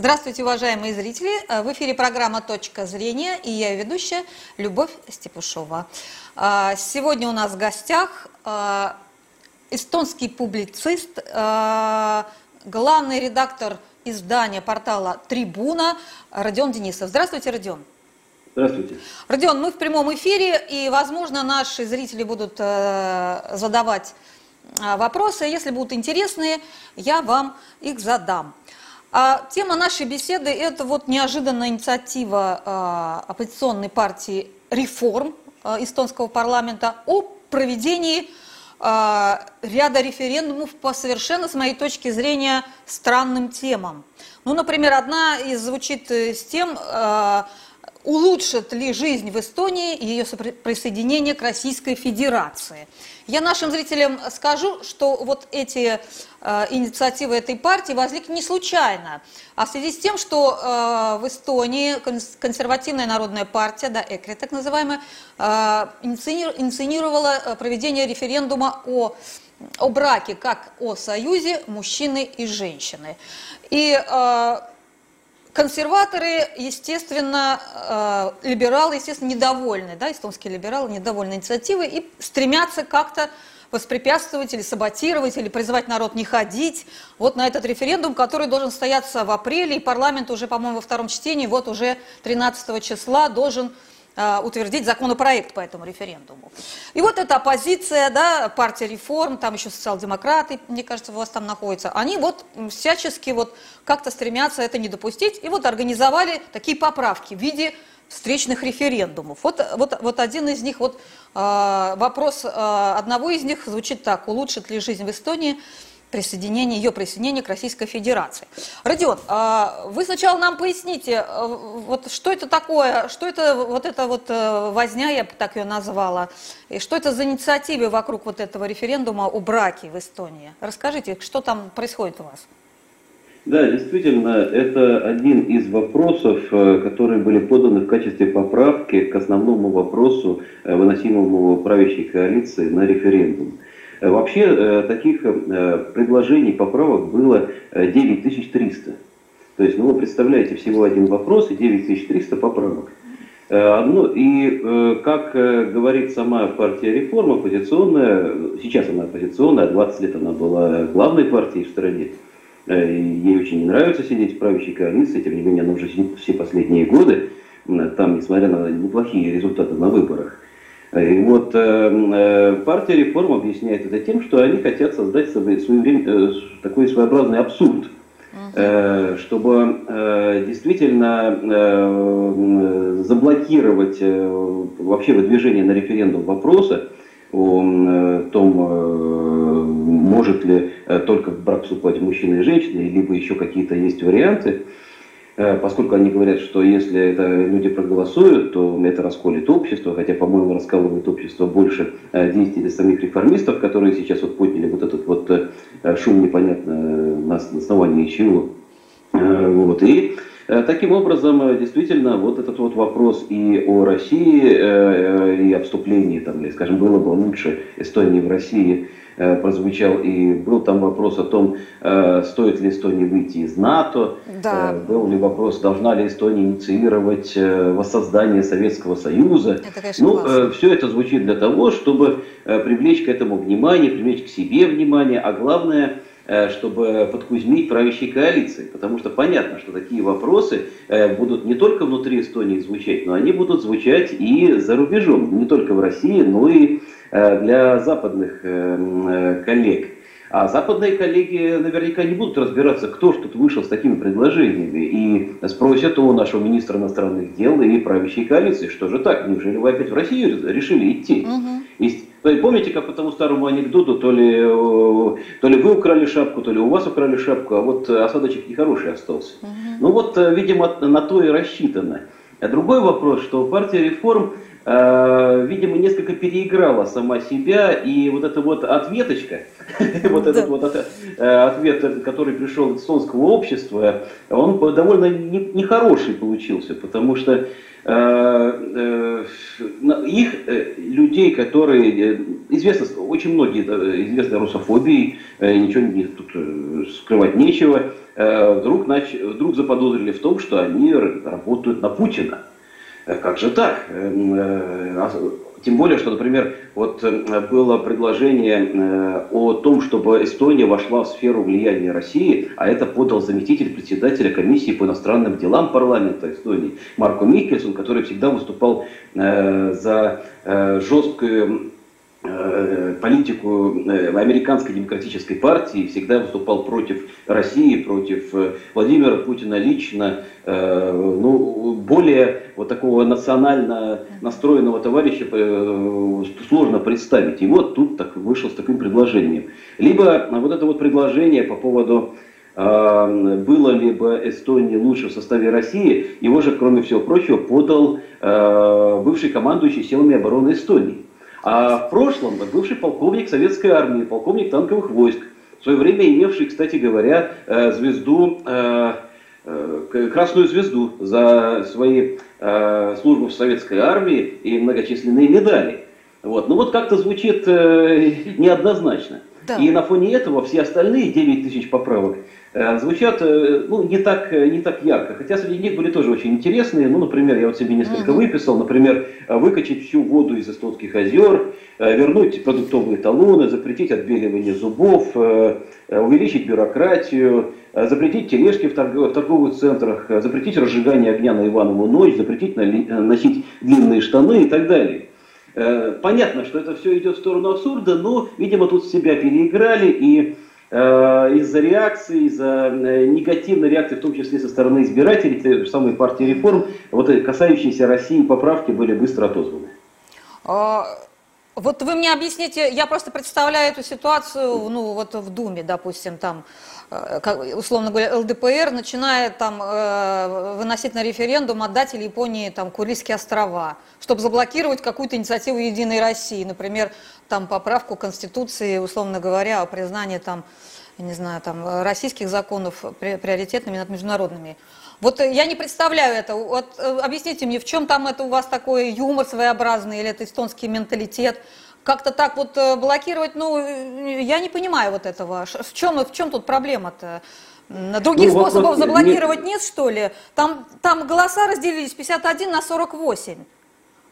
Здравствуйте, уважаемые зрители! В эфире программа «Точка зрения» и я ведущая Любовь Степушова. А, сегодня у нас в гостях а, эстонский публицист, главный редактор издания портала «Трибуна» Родион Денисов. Здравствуйте, Родион! Здравствуйте. Родион, мы в прямом эфире, и, возможно, наши зрители будут задавать вопросы. Если будут интересные, я вам их задам. А тема нашей беседы – это вот неожиданная инициатива а, оппозиционной партии «Реформ» а, эстонского парламента о проведении а, ряда референдумов по совершенно, с моей точки зрения, странным темам. Ну, например, одна из звучит э, с тем, улучшит ли жизнь в Эстонии и ее присоединение к Российской Федерации. Я нашим зрителям скажу, что вот эти э, инициативы этой партии возникли не случайно, а в связи с тем, что э, в Эстонии консервативная народная партия, да, ЭКРИ так называемая, э, инициировала э, проведение референдума о о браке как о союзе мужчины и женщины. И э, Консерваторы, естественно, э, либералы, естественно, недовольны, да, эстонские либералы недовольны инициативой и стремятся как-то воспрепятствовать или саботировать, или призывать народ не ходить вот на этот референдум, который должен состояться в апреле, и парламент уже, по-моему, во втором чтении, вот уже 13 числа должен утвердить законопроект по этому референдуму. И вот эта оппозиция, да, партия реформ, там еще социал-демократы, мне кажется, у вас там находятся, они вот всячески вот как-то стремятся это не допустить, и вот организовали такие поправки в виде встречных референдумов. Вот, вот, вот один из них, вот э, вопрос э, одного из них звучит так, улучшит ли жизнь в Эстонии присоединение, ее присоединение к Российской Федерации. Родион, а, вы сначала нам поясните, а, вот что это такое, что это вот эта вот э, возня, я бы так ее назвала, и что это за инициативы вокруг вот этого референдума о браке в Эстонии? Расскажите, что там происходит у вас? Да, действительно, это один из вопросов, э, которые были поданы в качестве поправки к основному вопросу, э, выносимому правящей коалиции на референдум. Э, вообще э, таких э, предложений, поправок было 9300. То есть, ну вы представляете, всего один вопрос и 9300 поправок. Одно, и, как говорит сама партия реформа, оппозиционная, сейчас она оппозиционная, 20 лет она была главной партией в стране, ей очень не нравится сидеть в правящей коалиции, тем не менее она уже все последние годы, там, несмотря на неплохие результаты на выборах. И вот э, э, партия реформ объясняет это тем, что они хотят создать свой, свой, э, такой своеобразный абсурд, э, чтобы э, действительно э, заблокировать э, вообще выдвижение на референдум вопроса о э, том, э, может ли э, только брак вступать мужчина и женщина, либо еще какие-то есть варианты. Э, поскольку они говорят, что если это люди проголосуют, то это расколет общество, хотя, по-моему, раскалывает общество больше э, действий самих реформистов, которые сейчас вот подняли вот этот вот э, шум непонятно на основании чего. Вот. И Таким образом, действительно, вот этот вот вопрос и о России, и о вступлении, там, или, скажем, было бы лучше Эстонии в России, Э, прозвучал, и был там вопрос о том, э, стоит ли Эстонии выйти из НАТО, да. Э, был ли вопрос, должна ли Эстония инициировать воссоздание Советского Союза. Это, конечно, ну, классно. все это звучит для того, чтобы привлечь к этому внимание, привлечь к себе внимание, а главное, чтобы подкузмить правящей коалиции. Потому что понятно, что такие вопросы будут не только внутри Эстонии звучать, но они будут звучать и за рубежом, не только в России, но и Э, для западных э, э, коллег. А западные коллеги наверняка не будут разбираться, кто же тут вышел с такими предложениями. И спросят у нашего министра иностранных дел и правящей коалиции, что же так, неужели вы опять в Россию решили идти? Угу. Помните, как по тому старому анекдоту, то ли, то ли вы украли шапку, то ли у вас украли шапку, а вот осадочек нехороший остался. Угу. Ну вот, видимо, на то и рассчитано. А другой вопрос, что партия реформ э, видимо, несколько переиграла сама себя, и вот эта вот ответочка, вот этот вот ответ, который пришел от эстонского общества, он довольно нехороший получился, потому что Э, э, их э, людей, которые известно, очень многие известны русофобией, ничего не, тут скрывать нечего, вдруг, нач, вдруг заподозрили в том, что они работают на Путина. Как же так? Тем более, что, например, вот э, было предложение э, о том, чтобы Эстония вошла в сферу влияния России, а это подал заместитель председателя комиссии по иностранным делам парламента Эстонии Марко Микельсон, который всегда выступал э, за жесткую политику э, американской демократической партии, всегда выступал против России, против э, Владимира Путина лично. Ну, более вот такого национально настроенного товарища сложно представить. И вот тут так вышел с таким предложением. Либо вот это вот предложение по поводу было ли бы Эстонии лучше в составе России, его же, кроме всего прочего, подал бывший командующий силами обороны Эстонии. А в прошлом бывший полковник советской армии, полковник танковых войск, в свое время имевший, кстати говоря, э, звезду, э, э, красную звезду за свои службы в советской армии и многочисленные медали. Вот. Ну вот как-то звучит неоднозначно. Да. И на фоне этого все остальные 9 тысяч поправок звучат э, ну, не, так, э, не так ярко. Хотя среди них были тоже очень интересные. Ну, например, я вот себе несколько выписал. Например, выкачать всю воду из эстонских озер, вернуть продуктовые талоны, запретить отбеливание зубов, увеличить бюрократию, запретить тележки в торговых центрах, запретить разжигание огня на Иванову ночь, запретить носить длинные штаны и так далее. Понятно, что это все идет в сторону абсурда, но, видимо, тут себя переиграли и Э, из-за реакции, из-за э, негативной реакции, в том числе со стороны избирателей, той же самой партии реформ, вот касающиеся России поправки были быстро отозваны. Вот вы мне объясните, я просто представляю эту ситуацию, ну вот в Думе, допустим, там, э, условно говоря, ЛДПР начинает там выносить на референдум отдать Японии там Курильские острова, чтобы заблокировать какую-то инициативу Единой России, например, там поправку Конституции, условно говоря, о признании там, не знаю, там, российских законов приоритетными над международными. Вот я не представляю это. Вот э, объясните мне, в чем там это у вас такой юмор своеобразный или это эстонский менталитет? Как-то так вот э, блокировать, ну, э, я не понимаю вот этого. В чем, в чем тут проблема-то? Других ну, способов заблокировать нет, нет, что ли? Там, там голоса разделились 51 на 48.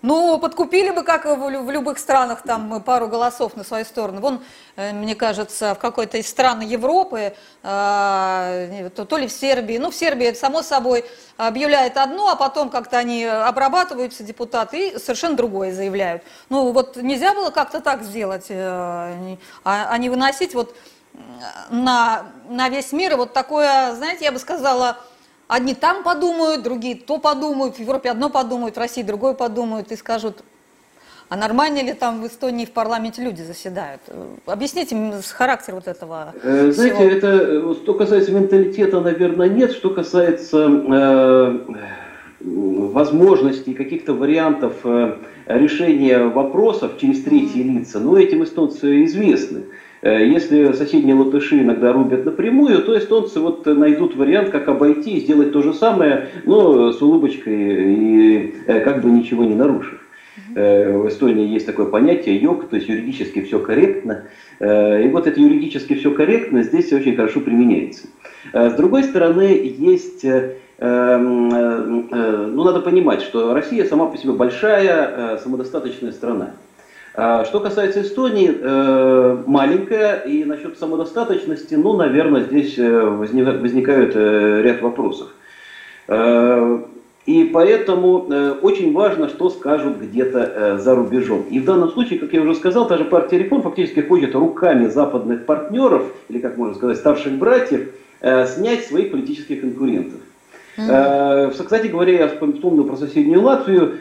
Ну, подкупили бы, как в любых странах, там пару голосов на свою сторону. Вон, э, мне кажется, в какой-то из стран Европы, э, то, ли в Сербии, ну, в Сербии, само собой, объявляет одно, а потом как-то они обрабатываются, депутаты, и совершенно другое заявляют. Ну, вот нельзя было как-то так сделать, э, а, а не выносить вот на, на весь мир вот такое, знаете, я бы сказала, Одни там подумают, другие то подумают, в Европе одно подумают, в России другое подумают и скажут, а нормально ли там в Эстонии в парламенте люди заседают? Объясните характер вот этого э, Знаете, всего. это, что касается менталитета, наверное, нет. Что касается э, возможностей, каких-то вариантов э, решения вопросов через третьи лица, ну, этим эстонцы известны. Э, если соседние латыши иногда рубят напрямую, то эстонцы вот найдут вариант, как обойти и сделать то же самое, но с улыбочкой и э, как бы ничего не нарушив. Э, в Эстонии есть такое понятие йог, то есть юридически все корректно. И вот это юридически все корректно здесь очень хорошо применяется. С другой стороны, есть эм, ну, надо понимать, что Россия сама по себе большая, самодостаточная страна. А что касается Эстонии, э, маленькая, и насчет самодостаточности, ну, наверное, здесь э, возникают э, ряд вопросов. И поэтому очень важно, что скажут где-то за рубежом. И в данном случае, как я уже сказал, та же партия реформ фактически ходит руками западных партнеров, или, как можно сказать, старших братьев, снять своих политических конкурентов. Mm-hmm. Кстати говоря, я вспомнил про соседнюю Латвию.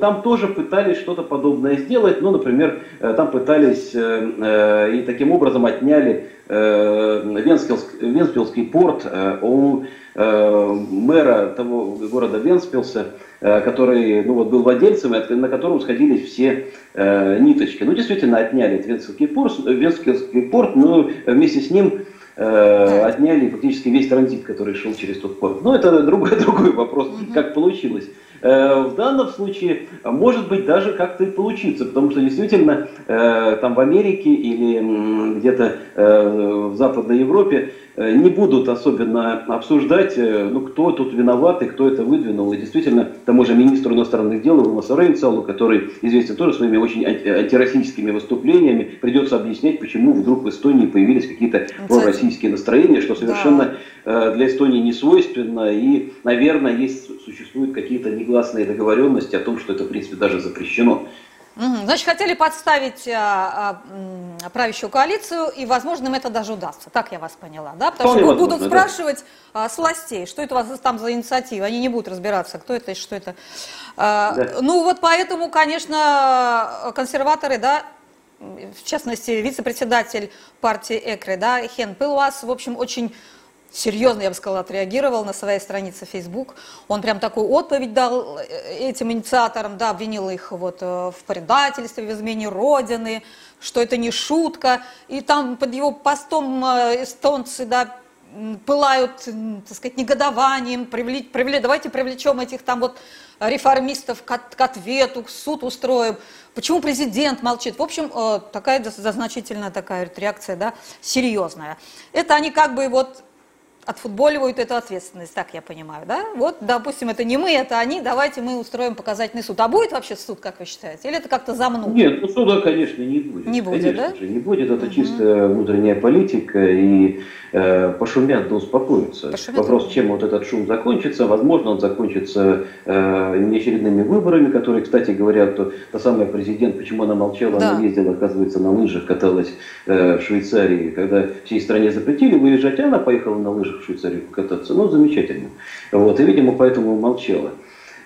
Там тоже пытались что-то подобное сделать. Ну, например, там пытались и таким образом отняли Венспилский порт у мэра того города Венспилса, который ну, вот, был владельцем, на котором сходились все ниточки. Ну, действительно, отняли Венспилский порт, Венспилский порт но вместе с ним э, отняли фактически весь транзит, который шел через тот порт. Но это другой, другой вопрос, как получилось. Э, в данном случае может быть даже как-то и получиться, потому что действительно э, там в Америке или где-то э, в Западной Европе не будут особенно обсуждать, ну, кто тут виноват и кто это выдвинул. И действительно, тому же министру иностранных дел Илмасу Рейнцалу, который известен тоже своими очень антироссийскими выступлениями, придется объяснять, почему вдруг в Эстонии появились какие-то пророссийские настроения, что совершенно да. для Эстонии не свойственно. И, наверное, есть, существуют какие-то негласные негласные договоренности о том, что это, в принципе, даже запрещено. Значит, хотели подставить а, а, правящую коалицию, и, возможно, им это даже удастся. Так я вас поняла, да? Потому Вполне что возможно, будут спрашивать да. с властей, что это у вас там за инициатива. Они не будут разбираться, кто это и что это. А, да. Ну, вот поэтому, конечно, консерваторы, да, в частности, вице-председатель партии ЭКРы, да, Хен Пылуас, в общем, очень серьезно, я бы сказала, отреагировал на своей странице Facebook. Он прям такую отповедь дал э, этим инициаторам, да, обвинил их вот э, в предательстве, в измене Родины, что это не шутка. И там под его постом э, эстонцы, да, пылают, так сказать, негодованием, привлечь, привлечь, давайте привлечем этих там вот реформистов к, к ответу, к суд устроим. Почему президент молчит? В общем, такая значительная такая реакция, да, серьезная. Это они как бы вот отфутболивают эту ответственность, так я понимаю, да? Вот, допустим, это не мы, это они, давайте мы устроим показательный суд. А будет вообще суд, как вы считаете? Или это как-то замнут? Нет, ну суда, конечно, не будет. Не будет, конечно да? же, не будет. Это угу. чисто внутренняя политика, и э, пошумят да успокоятся. Пошумят. Вопрос, чем вот этот шум закончится. Возможно, он закончится э, неочередными выборами, которые, кстати говоря, то, та самая президент, почему она молчала, да. она ездила, оказывается, на лыжах, каталась э, в Швейцарии, когда всей стране запретили выезжать, а она поехала на лыжах в Швейцарию покататься. Ну, замечательно. Вот, и, видимо, поэтому молчала.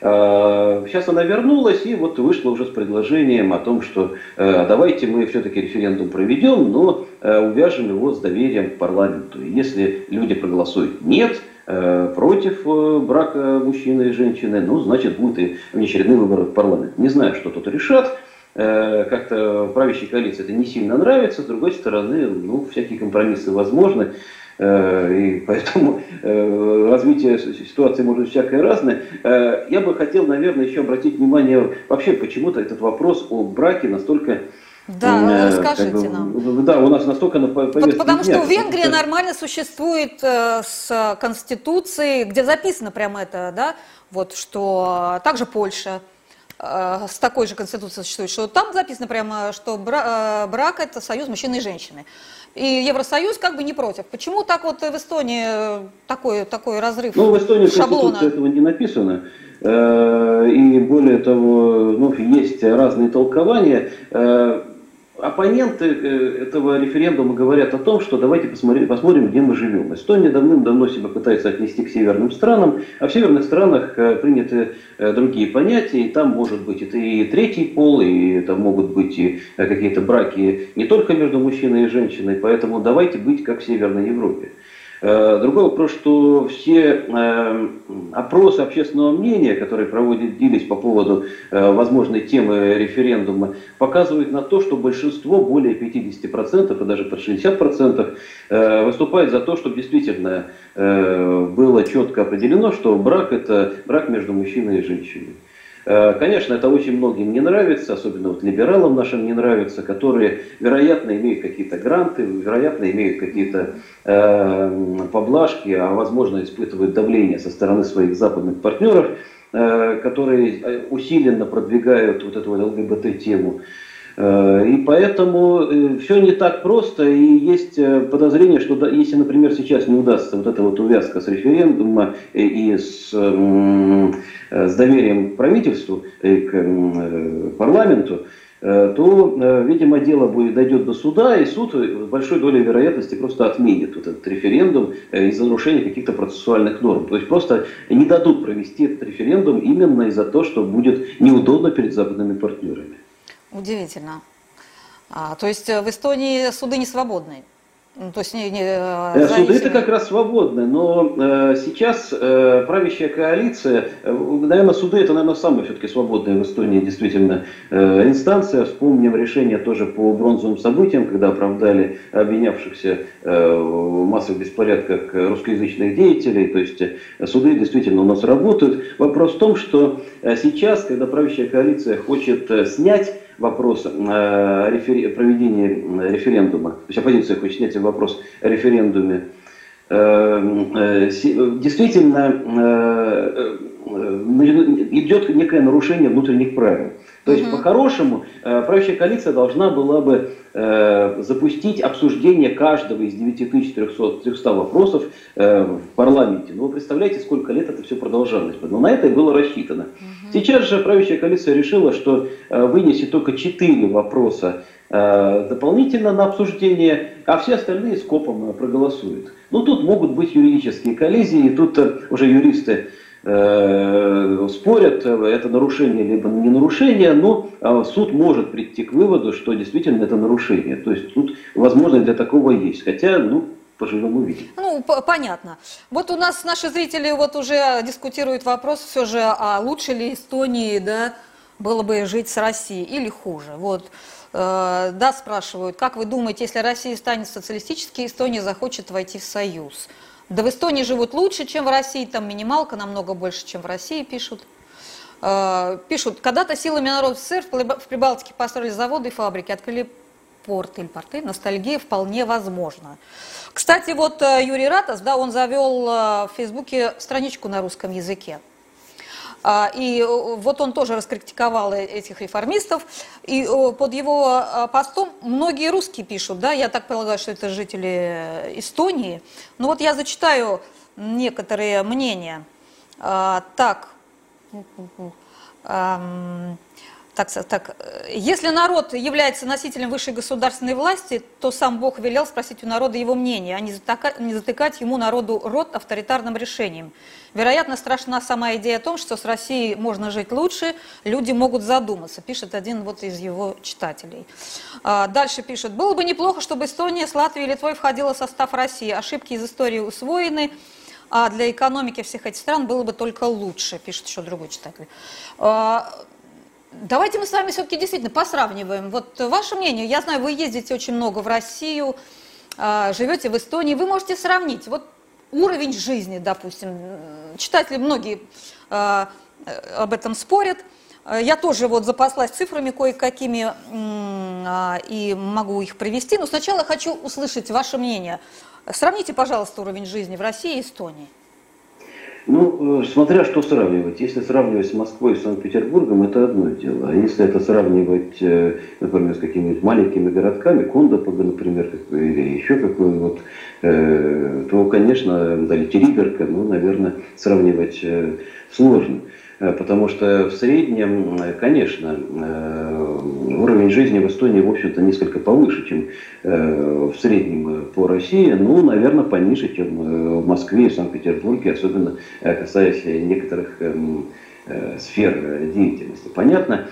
А, сейчас она вернулась и вот вышла уже с предложением о том, что э, давайте мы все-таки референдум проведем, но э, увяжем его с доверием к парламенту. И если люди проголосуют нет, э, против брака мужчины и женщины, ну, значит, будет и внеочередные выборы в парламент. Не знаю, что тут решат. Как-то правящей коалиции это не сильно нравится. С другой стороны, ну, всякие компромиссы возможны. Э, и поэтому э, развитие ситуации может быть всякое разное. Э, я бы хотел, наверное, еще обратить внимание, вообще почему-то этот вопрос о браке настолько да, расскажите как бы, нам. Да, у нас настолько на повестке Потому дня, что Венгрия что... нормально существует э, с Конституцией, где записано прямо это, да, вот, что также Польша э, с такой же конституцией существует, что там записано прямо, что брак, брак это союз мужчины и женщины. И Евросоюз как бы не против. Почему так вот в Эстонии э, такой, такой разрыв Ну, в Эстонии шаблона? этого не написано. Э, и более того, ну, есть разные толкования. Оппоненты э, этого референдума говорят о том, что давайте посмотрим, посмотрим, где мы живем. Эстония давным-давно себя пытается отнести к северным странам, а в северных странах э, приняты э, другие понятия, и там может быть это и третий пол, и это могут быть и какие-то браки не только между мужчиной и женщиной, поэтому давайте быть как в Северной Европе. Э, другой вопрос, что все э, опросы общественного мнения, которые проводились по поводу э, возможной темы референдума, показывают на то, что большинство, более 50% и даже под 60% выступает за то, чтобы действительно было четко определено, что брак это брак между мужчиной и женщиной. Э, конечно, это очень многим не нравится, особенно вот либералам нашим не нравится, которые, вероятно, имеют какие-то гранты, вероятно, имеют какие-то э, поблажки, а возможно, испытывают давление со стороны своих западных партнеров, э, которые э, усиленно продвигают вот эту ЛГБТ-тему. Э, и поэтому э, все не так просто, и есть э, подозрение, что если, например, сейчас не удастся вот эта вот увязка с референдума и с, с доверием к правительству к парламенту, то, видимо, дело будет, дойдет до суда, и суд с большой долей вероятности просто отменит вот этот референдум из-за нарушения каких-то процессуальных норм. То есть просто не дадут провести этот референдум именно из-за того, что будет неудобно перед западными партнерами. Удивительно. А, то есть в Эстонии суды не свободные? Ну, то есть не, не э, Суды это как раз свободны, но э, сейчас э, правящая коалиция, э, наверное, суды это, наверное, самая все-таки свободная в Эстонии действительно э, инстанция. Вспомним решение тоже по бронзовым событиям, когда оправдали обвинявшихся э, в массовых беспорядках русскоязычных деятелей. То есть э, суды действительно у нас работают. Вопрос в том, что э, сейчас, когда правящая коалиция хочет э, снять вопрос э, проведения референдума, то есть оппозиция хочет снять вопрос о референдуме, э, э, действительно идет некое нарушение внутренних правил. То есть, угу. по-хорошему, правящая коалиция должна была бы э, запустить обсуждение каждого из 9300 вопросов э, в парламенте. Ну, вы представляете, сколько лет это все продолжалось. Но на это и было рассчитано. Угу. Сейчас же правящая коалиция решила, что э, вынесет только 4 вопроса э, дополнительно на обсуждение, а все остальные скопом проголосуют. Ну, тут могут быть юридические коллизии, тут э, уже юристы Э, спорят, это нарушение либо не нарушение, но а, суд может прийти к выводу, что действительно это нарушение. То есть тут возможность для такого есть. Хотя, ну, поживем увидим. Ну, понятно. Вот у нас наши зрители вот уже дискутируют вопрос все же, а лучше ли Эстонии, да, было бы жить с Россией или хуже. Вот, э, да, спрашивают, как вы думаете, если Россия станет социалистической, Эстония захочет войти в Союз? Да в Эстонии живут лучше, чем в России, там минималка намного больше, чем в России пишут. Э, пишут, когда-то силами народа СССР в Прибалтике построили заводы и фабрики, открыли порты или порты, ностальгия вполне возможна. Кстати, вот э, Юрий Ратас, да, он завел э, в Фейсбуке страничку на русском языке. А, и э, вот он тоже раскритиковал э, этих реформистов. И под его э, постом многие русские пишут, да, я так полагаю, что это жители Эстонии. Но вот я зачитаю некоторые мнения. А, так, так, так, если народ является носителем высшей государственной власти, то сам Бог велел спросить у народа его мнение, а не затыкать, не затыкать ему народу рот авторитарным решением. Вероятно, страшна сама идея о том, что с Россией можно жить лучше, люди могут задуматься, пишет один вот из его читателей. А, дальше пишет, было бы неплохо, чтобы Эстония с Латвией и Литвой входила в состав России, ошибки из истории усвоены, а для экономики всех этих стран было бы только лучше, пишет еще другой читатель. Давайте мы с вами все-таки действительно посравниваем. Вот ваше мнение, я знаю, вы ездите очень много в Россию, а, живете в Эстонии, вы можете сравнить вот уровень жизни, допустим. Читатели многие а, об этом спорят. Я тоже вот запаслась цифрами кое-какими а, и могу их привести, но сначала хочу услышать ваше мнение. Сравните, пожалуйста, уровень жизни в России и Эстонии. Ну, э, смотря что сравнивать. Если сравнивать с Москвой и Санкт-Петербургом, это одно дело. А если это сравнивать, э, например, с какими-нибудь маленькими городками, Кондопога, например, или еще какой вот, э, то, конечно, да, Териберка, ну, наверное, сравнивать сложно. Э, потому что в среднем, э, конечно, э, уровень жизни в Эстонии, в общем-то, несколько повыше, чем в среднем по России, ну, наверное, пониже, чем в Москве и Санкт-Петербурге, особенно касаясь некоторых эм, сфер деятельности. Понятно,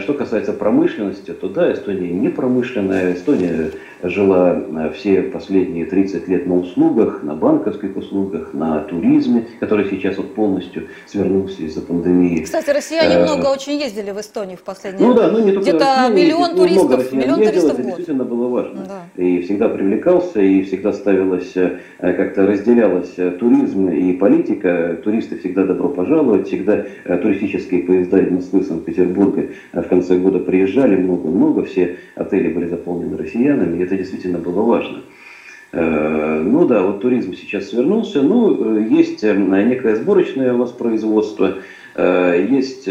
что касается промышленности, то да, Эстония не промышленная. Эстония жила э, все последние 30 лет на услугах, на банковских услугах, на туризме, который сейчас вот полностью свернулся из-за пандемии. Кстати, россияне э, много очень ездили в Эстонию в последнее время. Ну да, ну не только Где-то миллион ну, туристов, миллион ездило, туристов это действительно было важно. Да. И всегда привлекался, и всегда ставилось, э, как-то разделялось туризм и политика. Туристы всегда добро пожаловать, всегда туристические поезда из Москвы, Санкт-Петербурга в конце года приезжали много-много, все отели были заполнены россиянами, и это действительно было важно. Ну да, вот туризм сейчас свернулся. Ну, есть некое сборочное воспроизводство. Есть,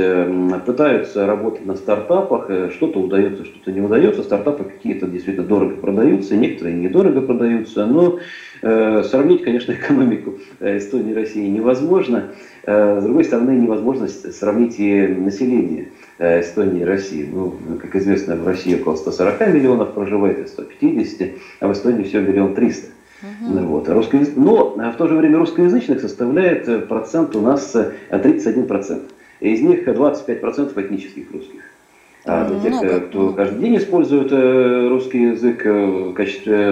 пытаются работать на стартапах, что-то удается, что-то не удается. Стартапы какие-то действительно дорого продаются, некоторые недорого продаются, но сравнить, конечно, экономику Эстонии и России невозможно. С другой стороны, невозможно сравнить и население. Э, Эстонии и России. Ну, как известно, в России около 140 миллионов проживает, и 150, а в Эстонии всего миллион триста. Угу. Вот. А русскоязык... Но в то же время русскоязычных составляет э, процент у нас 31%. Э, из них 25% этнических русских. А для тех, много, кто каждый день использует русский язык в качестве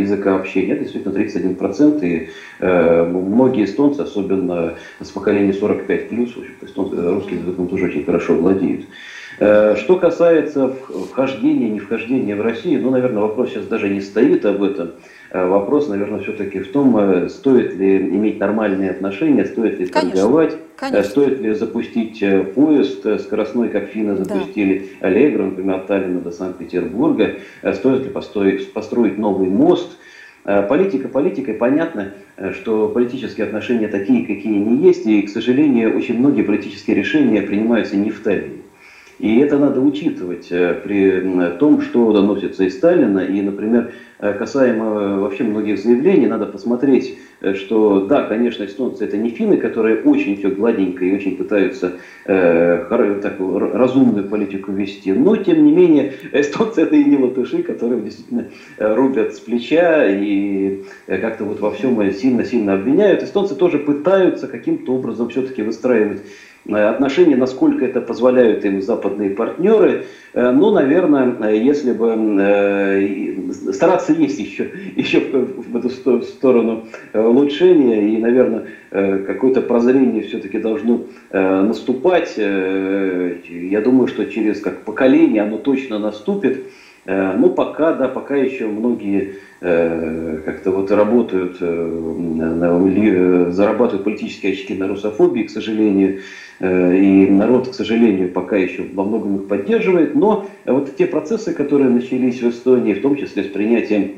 языка общения, это действительно 31%. И многие эстонцы, особенно с поколения 45 плюс, русский язык тоже очень хорошо владеют. Что касается вхождения, не вхождения в Россию, ну, наверное, вопрос сейчас даже не стоит об этом. Вопрос, наверное, все-таки в том, стоит ли иметь нормальные отношения, стоит ли Конечно. торговать Конечно. Стоит ли запустить э, поезд э, скоростной, как финны запустили да. Аллегро, например, от Таллина до Санкт-Петербурга? Э, стоит ли построить, построить новый мост? Политика политикой, понятно, что политические отношения такие, какие они есть, и, к сожалению, очень многие политические решения принимаются не в Таллине. И это надо учитывать при том, что доносится из Сталина. И, например, касаемо вообще многих заявлений, надо посмотреть Э, что да, конечно, эстонцы это не финны, которые очень все гладенько и очень пытаются э, такую разумную политику вести, но тем не менее эстонцы это и не латыши, которые действительно э, рубят с плеча и э, как-то вот во всем сильно-сильно обвиняют. Эстонцы тоже пытаются каким-то образом все-таки выстраивать Э, отношения, насколько это позволяют им западные партнеры. Э, ну, наверное, если бы э, стараться есть еще, еще в эту сторону улучшения, и, наверное, какое-то прозрение все-таки должно наступать. Я думаю, что через как поколение оно точно наступит. Ну, пока, да, пока еще многие как-то вот работают, зарабатывают политические очки на русофобии, к сожалению. Э, и народ, к сожалению, пока еще во многом их поддерживает. Но вот те процессы, которые начались в Эстонии, в том числе с принятием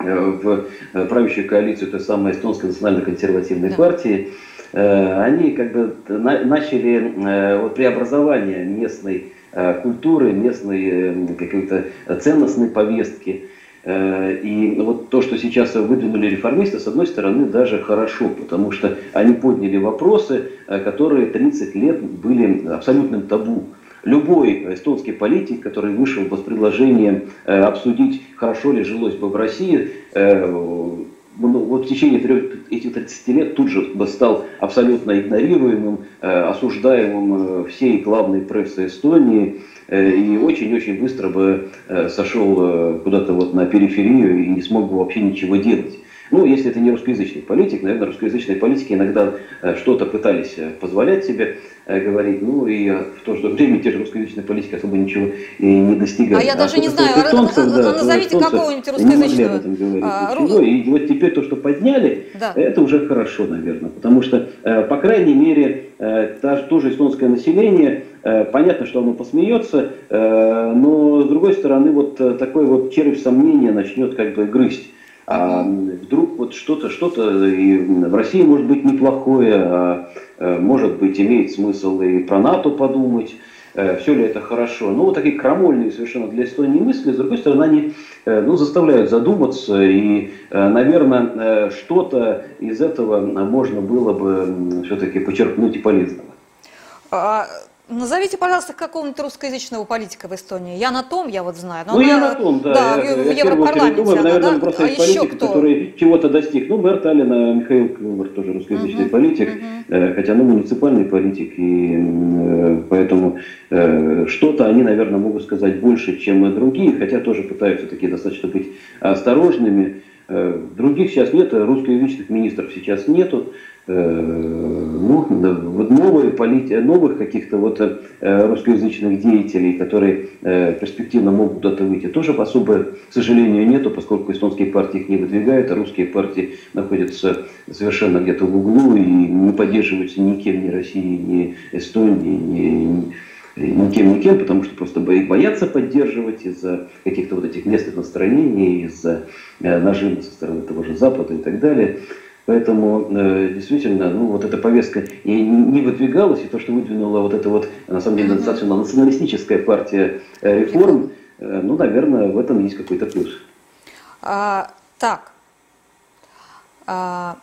э, в э, правящую коалицию той самой эстонской национально-консервативной да. партии, они как бы начали вот преобразование местной культуры, местной какой-то ценностной повестки. Э, и вот то, что сейчас выдвинули реформисты, с одной стороны, даже хорошо, потому что они подняли вопросы, э, которые 30 лет были абсолютным табу. Любой эстонский политик, который вышел бы с предложением э, обсудить, хорошо ли жилось бы в России, вот в течение этих 30 лет тут же стал абсолютно игнорируемым, осуждаемым всей главной прессой Эстонии, Э, и очень-очень быстро бы э, сошел э, куда-то вот на периферию и не смог бы вообще ничего делать. Ну, если это не русскоязычный политик, наверное, русскоязычные политики иногда что-то пытались позволять себе говорить, ну и в то же время те же русскоязычные политики особо ничего и не достигают. А я а даже не знаю, эстонцев, да, назовите какого-нибудь русскоязычного. Не а, ничего. И вот теперь то, что подняли, да. это уже хорошо, наверное, потому что, по крайней мере, то же эстонское население Э, понятно, что оно посмеется, э, но с другой стороны, вот э, такой вот червь сомнения начнет как бы грызть. А вдруг вот что-то, что-то в России может быть неплохое, а может быть имеет смысл и про НАТО подумать, все ли это хорошо. Ну, вот такие крамольные совершенно для Эстонии мысли, с другой стороны, они ну, заставляют задуматься, и, наверное, что-то из этого можно было бы все-таки почерпнуть и полезного. Назовите, пожалуйста, какого-нибудь русскоязычного политика в Эстонии. Я на том, я вот знаю. Но ну, она, я на том, да. Да, я, в, я Европарламенте думаю, она, наверное, да? просто а есть политик, кто? который чего-то достиг. Ну, мэр Таллина, Михаил Кылмар, тоже русскоязычный uh-huh, политик, uh-huh. хотя, ну, муниципальный политик, и э, поэтому э, что-то они, наверное, могут сказать больше, чем другие, хотя тоже пытаются такие достаточно быть осторожными. Других сейчас нет, русскоязычных министров сейчас нету. Э, ну, вот новые полити... новых каких-то вот э, русскоязычных деятелей, которые э, перспективно могут куда-то выйти, тоже особо, к сожалению, нету, поскольку эстонские партии их не выдвигают, а русские партии находятся совершенно где-то в углу и не поддерживаются никем, ни Россией, ни Эстонией, ни, никем, никем, потому что просто боятся поддерживать из-за каких-то вот этих местных настроений, из-за нажима со стороны того же Запада и так далее. Поэтому э, действительно, ну вот эта повестка и не выдвигалась, и то, что выдвинула вот эта вот, на самом деле, достаточно националистическая партия э, реформ, э, ну, наверное, в этом есть какой-то плюс. А, так, а,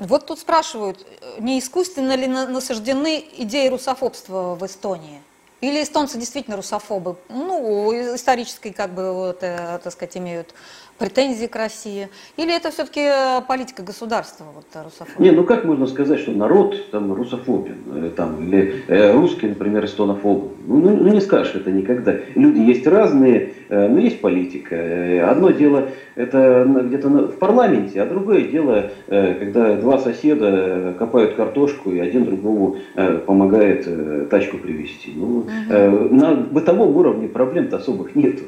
вот тут спрашивают, не искусственно ли насаждены идеи русофобства в Эстонии? Или эстонцы действительно русофобы? Ну, исторической, как бы, вот, э, так сказать, имеют претензии к России? Или это все-таки э, политика государства, вот, э, русофобия? Не, ну как можно сказать, что народ там русофобен, э, там, или э, русский, например, эстонофобен? Ну, ну, ну не скажешь это никогда. Люди есть разные, э, но есть политика. Одно дело это где-то в парламенте, а другое дело, э, когда два соседа копают картошку и один другому э, помогает э, тачку привезти. Ну, угу. э, на бытовом уровне проблем-то особых нету.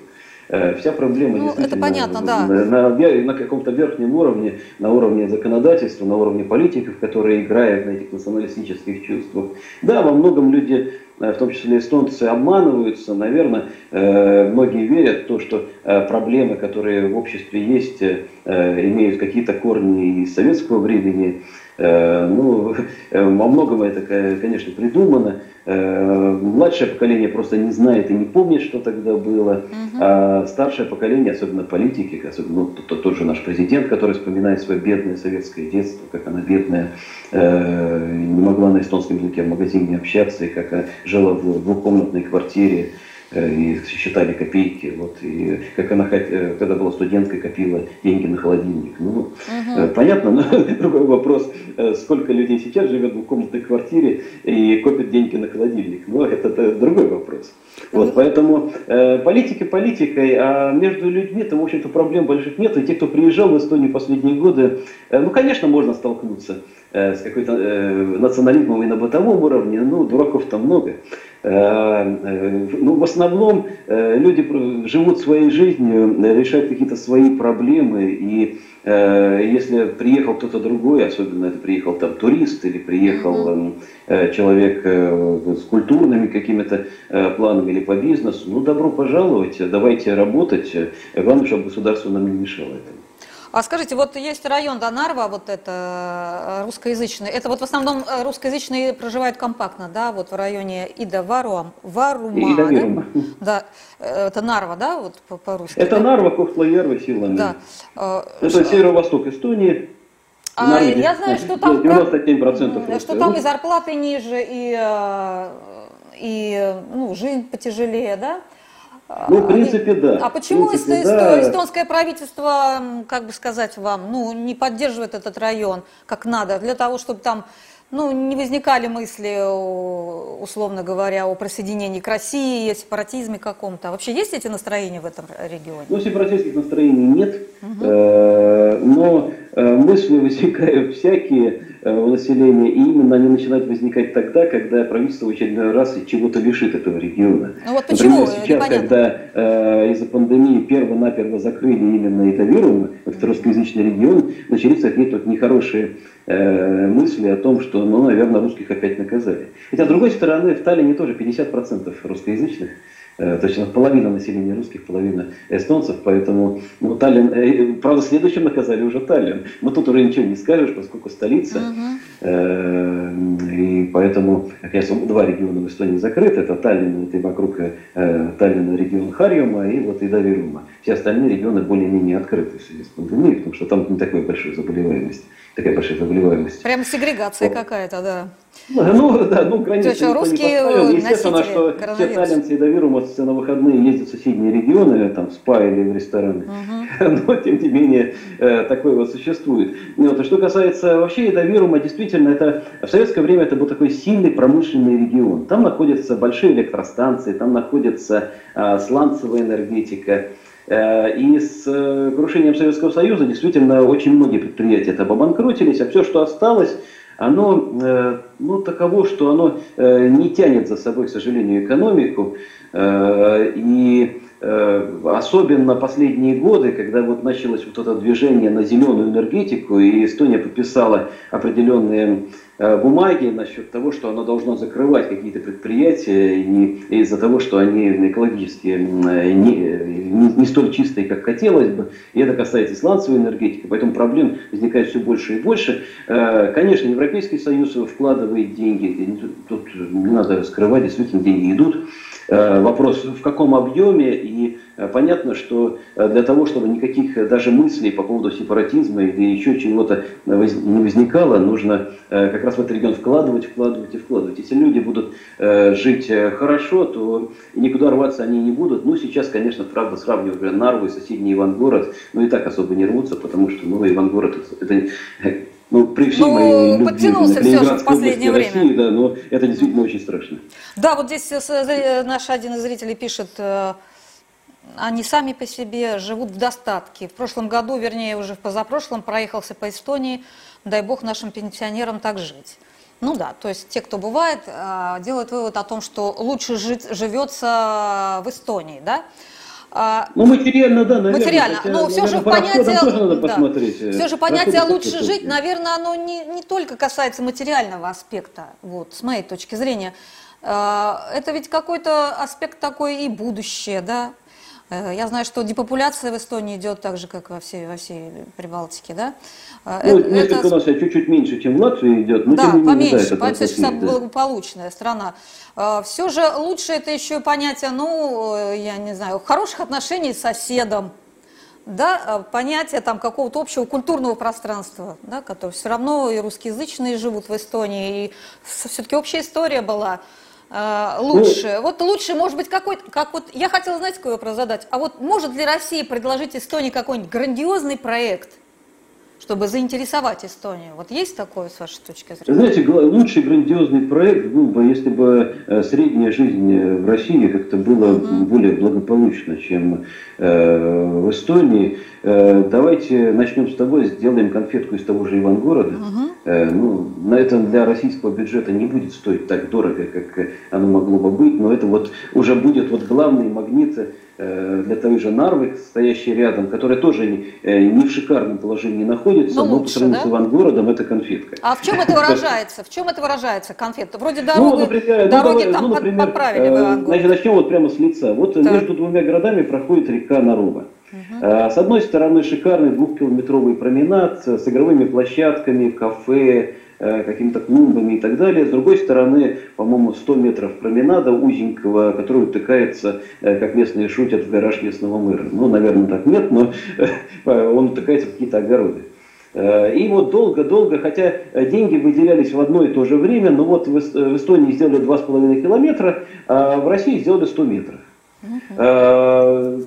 Э, вся проблема ну, это понятно, да. на, на, на каком-то верхнем уровне, на уровне законодательства, на уровне политиков, которые играют на этих националистических чувствах. Да, во многом люди, э, в том числе эстонцы, обманываются. Наверное, э, многие верят в то, что проблемы, которые в обществе есть, имеют какие-то корни из советского времени. Ну, во многом это, конечно, придумано. Э, младшее поколение просто не знает и не помнит, что тогда было. Угу. А старшее поколение, особенно политики, особенно ну, тот, тот же наш президент, который вспоминает свое бедное советское детство, как она бедная, э, не могла на эстонском языке в магазине общаться, и как она жила в двухкомнатной квартире Э, и считали копейки. Вот, и как она, э, когда была студенткой, копила деньги на холодильник. Ну, угу. понятно, но другой вопрос, сколько людей сейчас живет в двухкомнатной квартире и копит деньги на холодильник. Ну, это, это другой вопрос. Вот, поэтому э, политика политикой, а между людьми там, в общем-то, проблем больших нет. И те, кто приезжал в Эстонию последние годы, э, ну, конечно, можно столкнуться э, с какой-то э, национализмом и на бытовом уровне, ну, дураков там много. Э, э, ну, в основном люди живут своей жизнью, решают какие-то свои проблемы, и если приехал кто-то другой, особенно это приехал там турист или приехал человек с культурными какими-то планами или по бизнесу, ну добро пожаловать, давайте работать, главное, чтобы государство нам не мешало этому. А скажите, вот есть район Донарва, вот это э, русскоязычный, это вот в основном э, русскоязычные проживают компактно, да, вот в районе Ида Варуам, Варума, Ида Вирума. да? да, э, это Нарва, да, вот по-русски? Это да? Нарва, Кохтла-Ярва, Силами. Да. Это северо-восток Эстонии. А, я знаю, что там 97% как, что там и зарплаты ниже, и, и ну, жизнь потяжелее, да? Ну, в принципе, да. А почему принципе, да. эстонское правительство, как бы сказать вам, ну, не поддерживает этот район как надо, для того, чтобы там ну, не возникали мысли, условно говоря, о присоединении к России, о сепаратизме каком-то. Вообще есть эти настроения в этом регионе? Ну, сепаратистских настроений нет, угу. но э, мысли возникают всякие у населения, и именно они начинают возникать тогда, когда правительство в очередной раз чего-то лишит этого региона. Ну вот почему? Например, сейчас, когда э, из-за пандемии перво-наперво закрыли именно это вирус, этот русскоязычный регион, начались от них тут нехорошие Э, мысли о том, что, ну, наверное, русских опять наказали. Хотя, с другой стороны, в Таллине тоже 50% русскоязычных, э, то есть половина населения русских, половина эстонцев, поэтому ну, Таллин, э, правда, следующим наказали уже Таллин, но тут уже ничего не скажешь, поскольку столица, uh-huh. и поэтому, как я два региона в Эстонии закрыты, это Таллин, это и вокруг Таллина регион Харьюма и вот и Давирума. Все остальные регионы более-менее открыты в связи с пандемией, потому что там не такой большой заболеваемость такая большая заболеваемость. Прям сегрегация вот. какая-то, да. Ну, да, ну, границы То есть, русские Естественно, что все таллинцы и доверумовцы на выходные ездят в соседние регионы, там, в спа или в рестораны. Угу. Но, тем не менее, э, такое вот существует. Вот. А что касается вообще Эдовирума, действительно, это в советское время это был такой сильный промышленный регион. Там находятся большие электростанции, там находится а, сланцевая энергетика, и с э, крушением Советского Союза действительно очень многие предприятия это обанкротились, а все, что осталось, оно э, ну, таково, что оно э, не тянет за собой, к сожалению, экономику. Э, и э, особенно последние годы, когда вот началось вот это движение на зеленую энергетику, и Эстония подписала определенные Э, бумаги насчет того, что оно должно закрывать какие-то предприятия из-за того, что они экологически не, не, не столь чистые, как хотелось бы. И это касается исландцевой энергетики, поэтому проблем возникает все больше и больше. Э, конечно, Европейский Союз вкладывает деньги, тут не надо скрывать, действительно деньги идут. Э, вопрос в каком объеме и Э, понятно, что э, для того, чтобы никаких даже мыслей по поводу сепаратизма или еще чего-то не возникало, нужно как раз в этот регион вкладывать, вкладывать и вкладывать. Если люди будут жить хорошо, то никуда рваться они не будут. Ну, сейчас, конечно, правда, сравнивая Нарву и соседний Ивангород, ну и так особо не рвутся, потому что, ну, Ивангород это ну, при всей ну, моей любви подтянулся все же в последнее время. России, да, но это действительно очень страшно. Да, вот здесь наш один из зрителей пишет, они сами по себе живут в достатке. В прошлом году, вернее, уже в позапрошлом, проехался по Эстонии. Дай бог нашим пенсионерам так жить. Ну да, то есть те, кто бывает, делают вывод о том, что лучше жить, живется в Эстонии, да? А, ну, материально, да, наверное. Материально, хотя, но все же понятие, да, все же понятие лучше жить, наверное, оно не, не только касается материального аспекта, вот, с моей точки зрения. А, это ведь какой-то аспект такой и будущее, да, Э, я знаю, что депопуляция в Эстонии идет так же, как во всей, во всей Прибалтике, да? Э, ну, это, несколько у нас чуть-чуть меньше, чем в Латвии идет, но да, тем не менее, поменьше, да, это да. благополучная страна. Э, Все же лучше это еще понятие, ну, я не знаю, хороших отношений с соседом, да, понятие там какого-то общего культурного пространства, да, которое все равно и русскоязычные живут в Эстонии, и все-таки общая история была. А, лучше? Ну, вот лучше, может быть, какой как вот, я хотела, знаете, какой вопрос задать, а вот может ли Россия предложить Эстонии какой-нибудь грандиозный проект, чтобы заинтересовать Эстонию? Вот есть такое, с вашей точки зрения? Знаете, лучший грандиозный проект был бы, если бы э, средняя жизнь э, в России как-то была угу. более благополучна, чем э, в Эстонии. Давайте начнем с того, сделаем конфетку из того же Ивангорода. Э, ну, на этом для российского бюджета не будет стоить так дорого, как оно могло бы быть, но это вот уже будет вот главный магнит для той же Нарвы, стоящей рядом, которая тоже не, не в шикарном положении находится, но, но лучше, по сравнению да? с Ивангородом это конфетка. А в чем это выражается? В чем это выражается, конфетта? Вроде дороги, ну, например, дороги ну, там ну, например, подправили в Ивангороде. Начнем вот прямо с лица. Вот так. между двумя городами проходит река Нарова. Угу. С одной стороны шикарный двухкилометровый променад с игровыми площадками, кафе, э, какими-то клумбами и так далее. С другой стороны, по-моему, 100 метров променада узенького, который утыкается, э, как местные шутят, в гараж местного мэра. Ну, наверное, так нет, но он утыкается в какие-то огороды. И вот долго-долго, хотя деньги выделялись в одно и то же время, но вот в Эстонии сделали 2,5 километра, а в России сделали 100 метров.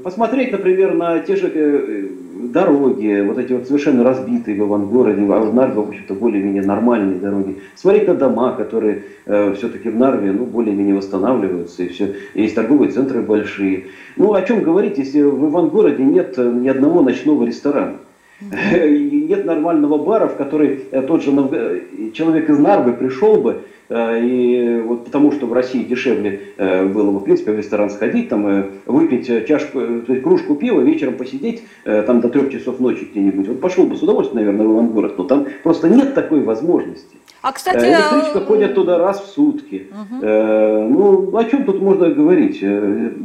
Посмотреть, например, на те же э, дороги, вот эти вот совершенно разбитые в Ивангороде, а в Нарве, в общем-то, более-менее нормальные дороги. Смотреть на дома, которые э, все-таки в Нарве, ну, более-менее восстанавливаются, и все. Есть торговые центры большие. Ну, о чем говорить, если в Ивангороде нет ни одного ночного ресторана? Нет нормального бара, в который тот же человек из Нарвы пришел бы, Э, и вот потому что в России дешевле э, было бы, в принципе, в ресторан сходить, там, э, выпить чашку, то есть кружку пива, вечером посидеть там до трех часов ночи где-нибудь. Вот пошел бы с удовольствием, наверное, в Ивангород, но там просто нет такой возможности. А, кстати... Электричка ходит туда раз в сутки. Угу. Ну, о чем тут можно говорить?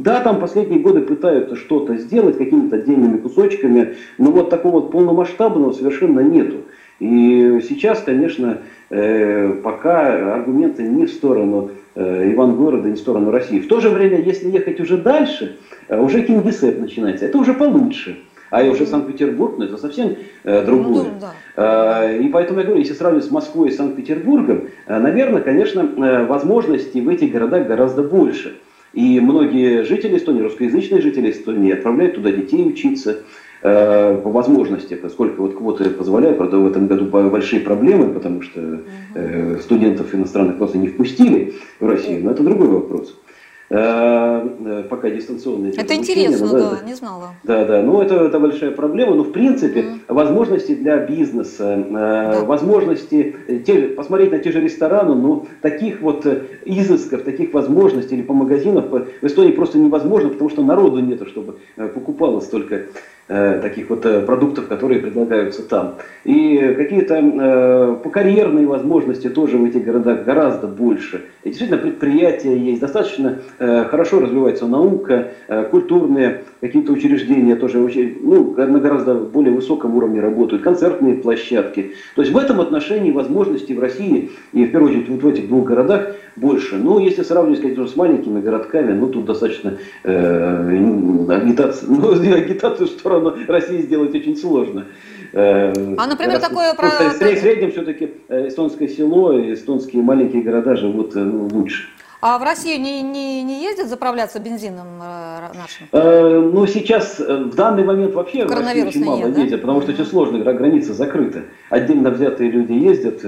Да, там последние годы пытаются что-то сделать какими-то отдельными кусочками, но вот такого вот полномасштабного совершенно нету. И сейчас, конечно, Э, пока аргументы не в сторону э, Ивангорода, не в сторону России. В то же время, если ехать уже дальше, э, уже Кингисепп начинается. Это уже получше. А уже Санкт-Петербург, ну это совсем э, другое. Ну, да. И поэтому я говорю, если сравнивать с Москвой и Санкт-Петербургом, наверное, конечно, возможностей в этих городах гораздо больше. И многие жители Эстонии, русскоязычные жители Эстонии, отправляют туда детей учиться. Э, по возможности, поскольку вот квоты позволяют, правда, в этом году большие проблемы, потому что э, студентов иностранных просто не впустили в Россию, но это другой вопрос. Э, пока дистанционные. Это интересно, да, да, не знала. Да, да, ну это, это большая проблема, но в принципе mm возможности для бизнеса, да. возможности те, посмотреть на те же рестораны, но таких вот изысков, таких возможностей или по магазинам в Эстонии просто невозможно, потому что народу нет, чтобы покупало столько Э, таких вот э, продуктов, которые предлагаются там. И какие-то э, покарьерные возможности тоже в этих городах гораздо больше. И действительно предприятия есть, достаточно э, хорошо развивается наука, э, культурные какие-то учреждения тоже очень, ну, на гораздо более высоком уровне работают, концертные площадки. То есть в этом отношении возможностей в России и в первую очередь вот в этих двух городах больше. Но если сравнивать, с маленькими городками, ну тут достаточно э, агитация, ну, агитацию в сторону России сделать очень сложно. Э, а, например, Раз, такое... Про... В среднем все-таки э, эстонское село, эстонские маленькие города живут э, ну, лучше. А в Россию не, не, не ездят заправляться бензином нашим? Э, ну, сейчас, в данный момент вообще в России очень мало нет, ездят, да? потому что очень сложно, граница закрыта. Отдельно взятые люди ездят.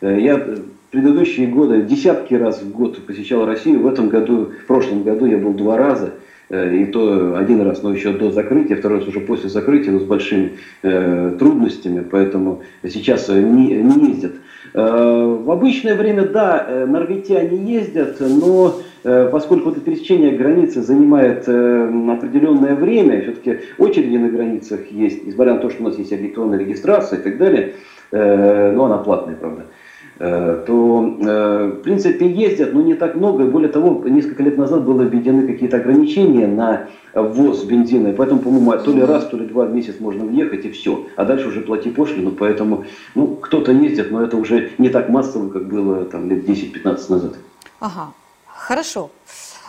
Я предыдущие годы десятки раз в год посещал Россию. В этом году, в прошлом году я был два раза. Э, и то один раз, но еще до закрытия, второй раз уже после закрытия, но с большими э, трудностями, поэтому сейчас не, не ездят. Э, в обычное время, да, э, норвегияне ездят, но э, поскольку это пересечение границы занимает э, определенное время, все-таки очереди на границах есть, несмотря на то, что у нас есть электронная регистрация и так далее, э, но она платная, правда. Э, Э, то э, в принципе ездят, но не так много. И более того, несколько лет назад было введены какие-то ограничения на ввоз бензина. И поэтому, по-моему, то ли раз, то ли два в месяц можно въехать и все. А дальше уже плати пошлину. Поэтому ну, кто-то ездит, но это уже не так массово, как было там, лет 10-15 назад. Ага, хорошо.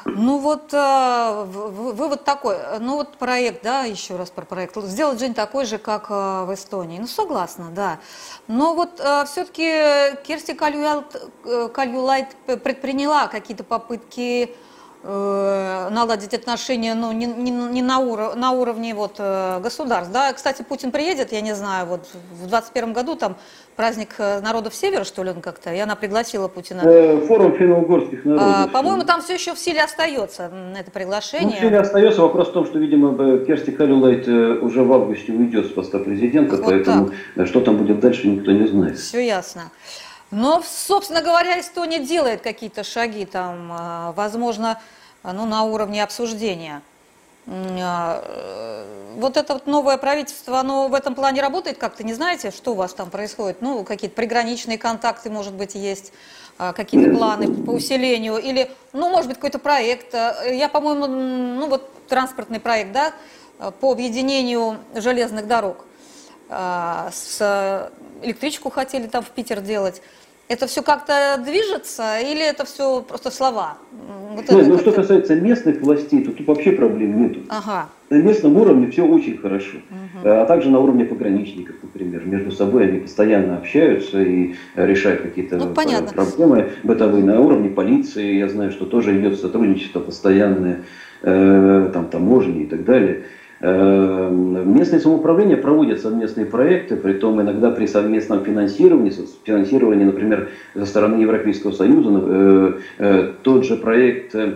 Ну вот э, вывод такой, ну вот проект, да, еще раз про проект, сделать Жень такой же, как э, в Эстонии. Ну согласна, да. Но вот все-таки Керсти Кальюлайт предприняла какие-то попытки наладить отношения ну, не, не, не на, уров, на уровне вот, государств. Да? Кстати, Путин приедет, я не знаю, вот в 2021 году там праздник э, народов Севера, что ли, он как-то, и она пригласила Путина. Э, форум финно-угорских народов. А, по-моему, там все еще в силе остается это приглашение. Ну, в силе остается. Вопрос в том, что, видимо, Керсти Калюлайт э, уже в августе уйдет с поста президента, вот поэтому так. что там будет дальше, никто не знает. Все ясно. Но, собственно говоря, Эстония делает какие-то шаги там, возможно, ну, на уровне обсуждения. А, э, вот это вот новое правительство, оно в этом плане работает как-то, не знаете, что у вас там происходит? Ну, какие-то приграничные контакты, может быть, есть, а, какие-то планы по усилению, или, ну, может быть, какой-то проект. Э, я, по-моему, ну, вот транспортный проект, да, по объединению железных дорог. А, с электричку хотели там в Питер делать. Это все как-то движется или это все просто слова? Вот Нет, ну что касается местных властей, то тут вообще проблем нет. Ага. На местном уровне все очень хорошо. Угу. А также на уровне пограничников, например. Между собой они постоянно общаются и решают какие-то ну, проблемы бытовые. На уровне полиции я знаю, что тоже идет сотрудничество постоянное, э, там таможни и так далее. Эм, местные самоуправления проводят совместные проекты, при том иногда при совместном финансировании, финансировании, например, со стороны Европейского Союза, э, э, тот же проект э,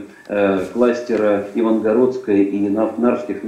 кластера Ивангородской и Нарвских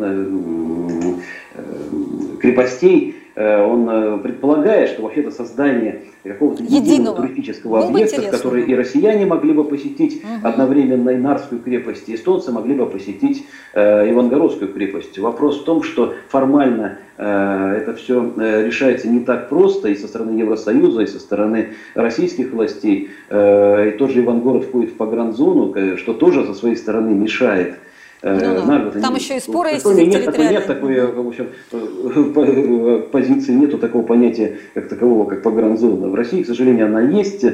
крепостей, он предполагает, что вообще-то создание какого-то единого туристического Было объекта, который и россияне могли бы посетить угу. одновременно и Нарскую крепость, и эстонцы могли бы посетить э, Ивангородскую крепость. Вопрос в том, что формально э, это все э, решается не так просто и со стороны Евросоюза, и со стороны российских властей. Э, и тоже Ивангород входит в погранзону, э, что тоже со своей стороны мешает ну, да. Там нет. еще и споры есть нет, такой, нет такой, в общем, позиции нету такого понятия, как такового, как погранзона. В России, к сожалению, она есть,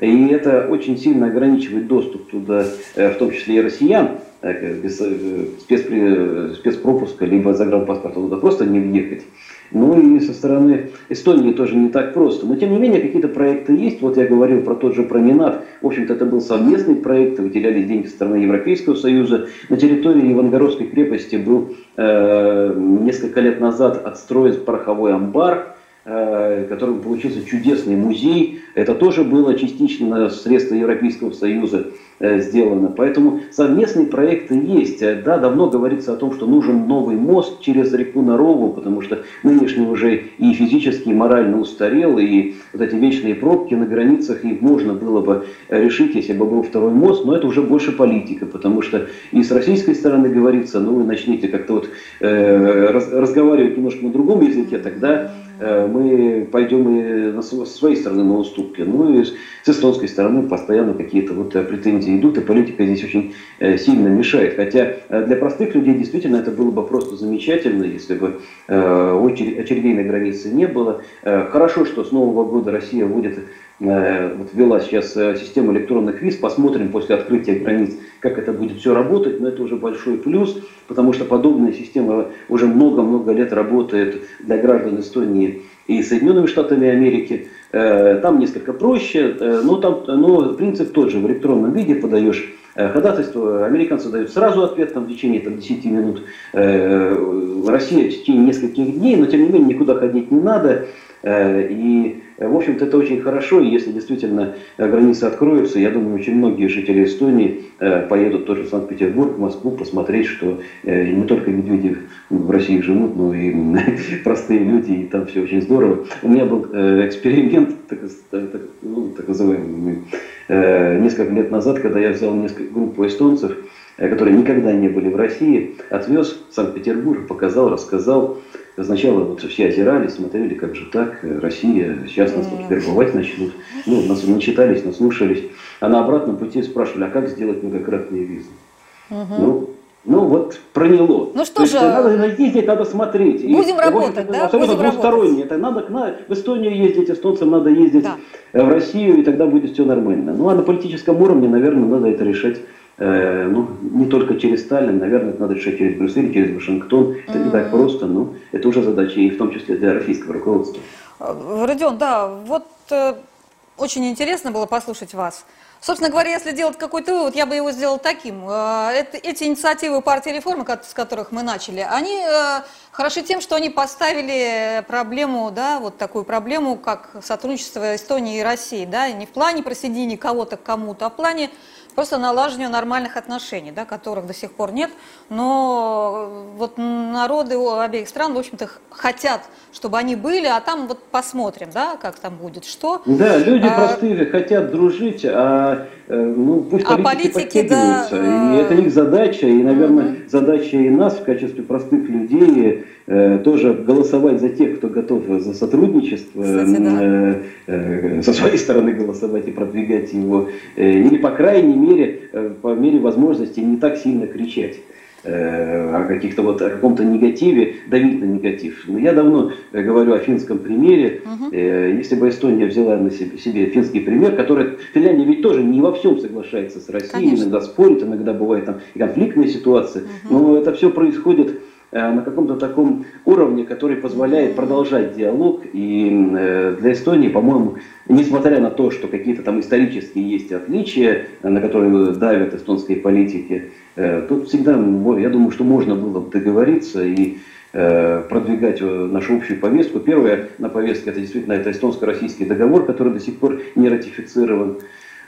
и это очень сильно ограничивает доступ туда, э, в том числе и россиян, э, без э, спецпропуска, либо загранпаспорта туда просто не въехать. Ну и со стороны Эстонии тоже не так просто. Но тем не менее какие-то проекты есть. Вот я говорил про тот же променад. В общем-то это был совместный проект, выделялись деньги со стороны Европейского Союза. На территории Ивангородской крепости был э, несколько лет назад отстроен пороховой амбар которым получился чудесный музей. Это тоже было частично средства Европейского Союза э, сделано. Поэтому совместные проекты есть. Э, да, давно говорится о том, что нужен новый мост через реку Нарову, потому что нынешний уже и физически, и морально устарел, и вот эти вечные пробки на границах, их можно было бы решить, если бы был второй мост, но это уже больше политика, потому что и с российской стороны говорится, ну вы начните как-то вот э, раз, разговаривать немножко на другом языке, тогда Э, мы пойдем и на своей стороны на уступки. Ну и с эстонской стороны постоянно какие-то вот э, претензии идут, и политика здесь очень э, сильно мешает. Хотя для простых людей действительно это было бы просто замечательно, если бы очередей на границе не было. Хорошо, что с Нового года Россия будет вот ввела сейчас систему электронных виз, посмотрим после открытия границ, как это будет все работать, но это уже большой плюс, потому что подобная система уже много-много лет работает для граждан Эстонии и Соединенными Штатами Америки. Э, там несколько проще, э, но, там, но принцип тот же, в электронном виде подаешь э, ходатайство, американцы дают сразу ответ там, в течение там, 10 минут, Россия в течение нескольких дней, но тем не менее никуда ходить не надо. И в общем-то, это очень хорошо, и если действительно э, границы откроются, я думаю, очень многие жители Эстонии э, поедут тоже в Санкт-Петербург, в Москву, посмотреть, что э, не только медведи в России живут, но и простые люди, и там все очень здорово. У меня был эксперимент, так, так, ну, так называемый, несколько лет назад, когда я взял несколько группу эстонцев, которые никогда не были в России, отвез в Санкт-Петербург, показал, рассказал, Сначала вот все озирались, смотрели, как же так, Россия, сейчас нас тут вербовать начнут. Ну, нас начитались, наслушались. А на обратном пути спрашивали, а как сделать многократные визы? Угу. Ну, ну вот проняло. Ну что же, надо ездить, надо смотреть. Будем и, работать, да? Особенно будем двустороннее. Это надо к на, в Эстонию ездить, эстонцам надо ездить да. в Россию, и тогда будет все нормально. Ну а на политическом уровне, наверное, надо это решать Э, ну, не только через Сталин, наверное, это надо решать через Брюссель, через Вашингтон. Это не так просто, но это уже задача и в том числе для российского руководства. Э, Родион, да, вот э, очень интересно было послушать вас. Собственно говоря, если делать какой-то вывод, я бы его сделал таким. Это, эти инициативы партии реформы, с которых мы начали, они хороши тем, что они поставили проблему, да, вот такую проблему, как сотрудничество Эстонии и России, да, не в плане присоединения кого-то к кому-то, а в плане просто налаживанию нормальных отношений, да, которых до сих пор нет. Но вот народы обеих стран, в общем-то, хотят, чтобы они были, а там вот посмотрим, да, как там будет, что. Да, люди а, простые хотят дружить, а э, ну, пусть а политики, да, И это их задача, и, наверное, угу. задача и нас в качестве простых людей э, тоже голосовать за тех, кто готов за сотрудничество, Кстати, да. э, э, со своей стороны голосовать и продвигать его, э, или, по крайней мере, э, по мере возможности не так сильно кричать о каких-то вот о каком-то негативе, давить на негатив. Но я давно э, говорю о финском примере. Угу. Если бы Эстония взяла на себе, себе финский пример, который Финляндия ведь тоже не во всем соглашается с Россией, Конечно. иногда спорит, иногда бывает там конфликтные ситуации, угу. но это все происходит Э, на каком-то таком уровне, который позволяет продолжать диалог. И э, для Эстонии, по-моему, несмотря на то, что какие-то там исторические есть отличия, на которые давят эстонские политики, э, тут всегда, я думаю, что можно было бы договориться и продвигать нашу общую повестку. Первое на повестке это действительно это эстонско-российский договор, который до сих пор не ратифицирован.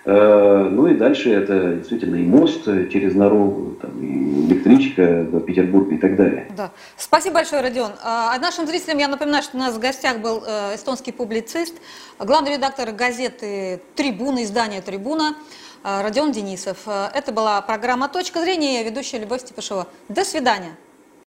Э, ну и дальше это действительно и мост через Нарогу, там, и электричка до Петербурга и так далее. Да. Спасибо большое, Родион. А, а нашим зрителям я напоминаю, что у нас в гостях был э, эстонский публицист, главный редактор газеты «Трибуна», издания «Трибуна», э, Родион Денисов. Это была программа «Точка зрения», я ведущая Любовь Степашова. До свидания.